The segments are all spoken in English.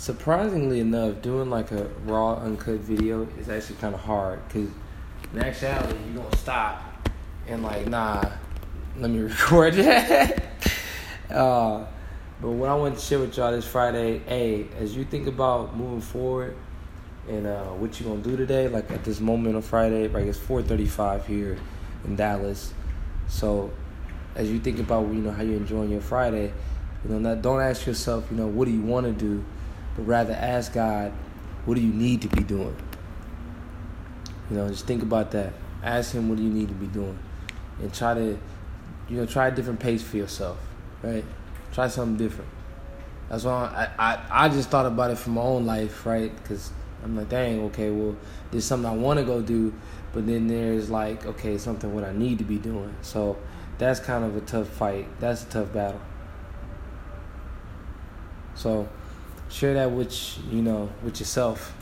surprisingly enough, doing like a raw uncut video is actually kind of hard because in actuality, you're gonna stop and like, nah, let me record that. uh, but what I want to share with y'all this Friday, hey, as you think about moving forward and uh, what you gonna do today, like at this moment on Friday, like it's 4:35 here in Dallas. So as you think about you know how you're enjoying your Friday, you know, not, don't ask yourself, you know, what do you want to do, but rather ask God, what do you need to be doing? You know, just think about that. Ask Him what do you need to be doing, and try to, you know, try a different pace for yourself, right? Try something different. That's why I, I, I just thought about it for my own life, right? Because I'm like, dang, okay, well, there's something I want to go do, but then there's like, okay, something what I need to be doing. So that's kind of a tough fight. That's a tough battle. So share that with you know with yourself.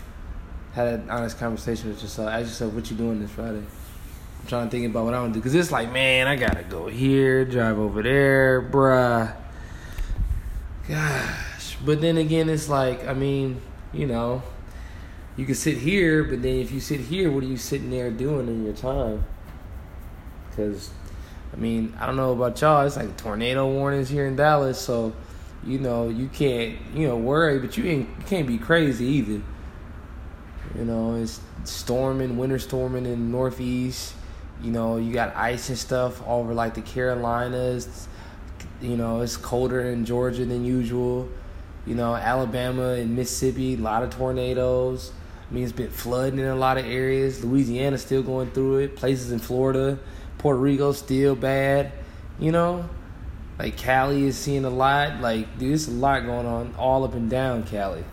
Had an honest conversation with yourself. Ask yourself what you doing this Friday. I'm trying to think about what I want to do because it's like, man, I gotta go here, drive over there, bruh. Gosh, but then again, it's like, I mean, you know, you can sit here, but then if you sit here, what are you sitting there doing in your time? Because, I mean, I don't know about y'all. It's like tornado warnings here in Dallas, so you know you can't you know worry, but you ain't can't be crazy either. You know, it's storming, winter storming in the northeast. You know, you got ice and stuff over like the Carolinas you know, it's colder in Georgia than usual. You know, Alabama and Mississippi, a lot of tornadoes. I mean, it's been flooding in a lot of areas. Louisiana still going through it. Places in Florida, Puerto Rico still bad. You know, like Cali is seeing a lot. Like, dude, there's a lot going on all up and down Cali,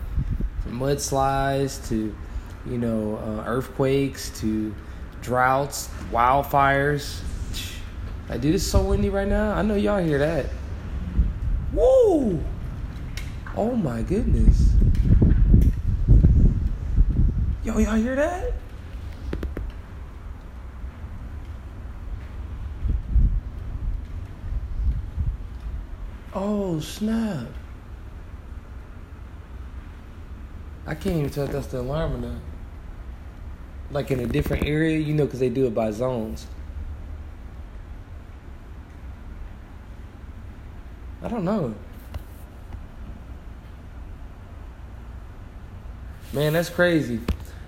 from mudslides to, you know, uh, earthquakes to droughts, wildfires. Like, dude, it's so windy right now. I know y'all hear that. Woo! Oh my goodness. Yo, y'all hear that? Oh, snap. I can't even tell if that's the alarm or not. Like in a different area, you know, because they do it by zones. I don't know. Man, that's crazy.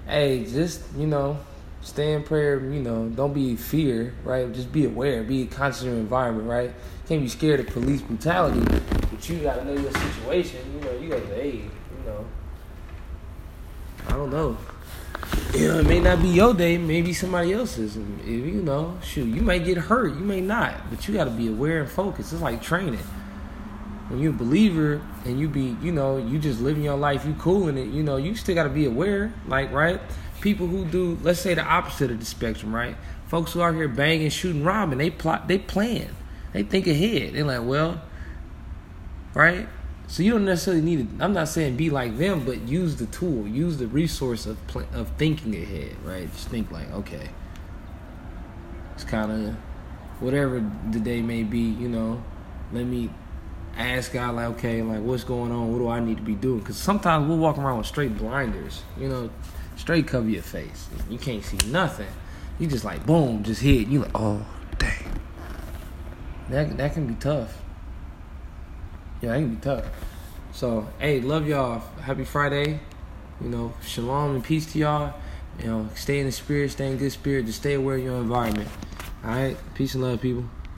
Hey, just, you know, stay in prayer, you know, don't be fear, right? Just be aware, be a conscious of your environment, right? Can't be scared of police brutality, but you gotta know your situation, you know, you gotta aid, you know. I don't know. You know, it may not be your day, maybe somebody else's. And if you know, shoot, you may get hurt, you may not, but you gotta be aware and focused. It's like training when you're a believer and you be, you know, you just living your life, you cool in it, you know, you still got to be aware, like, right? People who do, let's say the opposite of the spectrum, right? Folks who are here banging, shooting, robbing, they plot, they plan, they think ahead. They're like, well, right? So you don't necessarily need to. I'm not saying be like them, but use the tool, use the resource of of thinking ahead, right? Just think like, okay, it's kind of whatever the day may be, you know. Let me ask God like, okay, like what's going on? What do I need to be doing? Because sometimes we'll walk around with straight blinders, you know, straight cover your face. You can't see nothing. You just like boom, just hit. You like, oh dang. That that can be tough. Yeah, that can be tough. So hey, love y'all. Happy Friday. You know, shalom and peace to y'all. You know, stay in the spirit, stay in good spirit, just stay aware of your environment. All right, peace and love, people.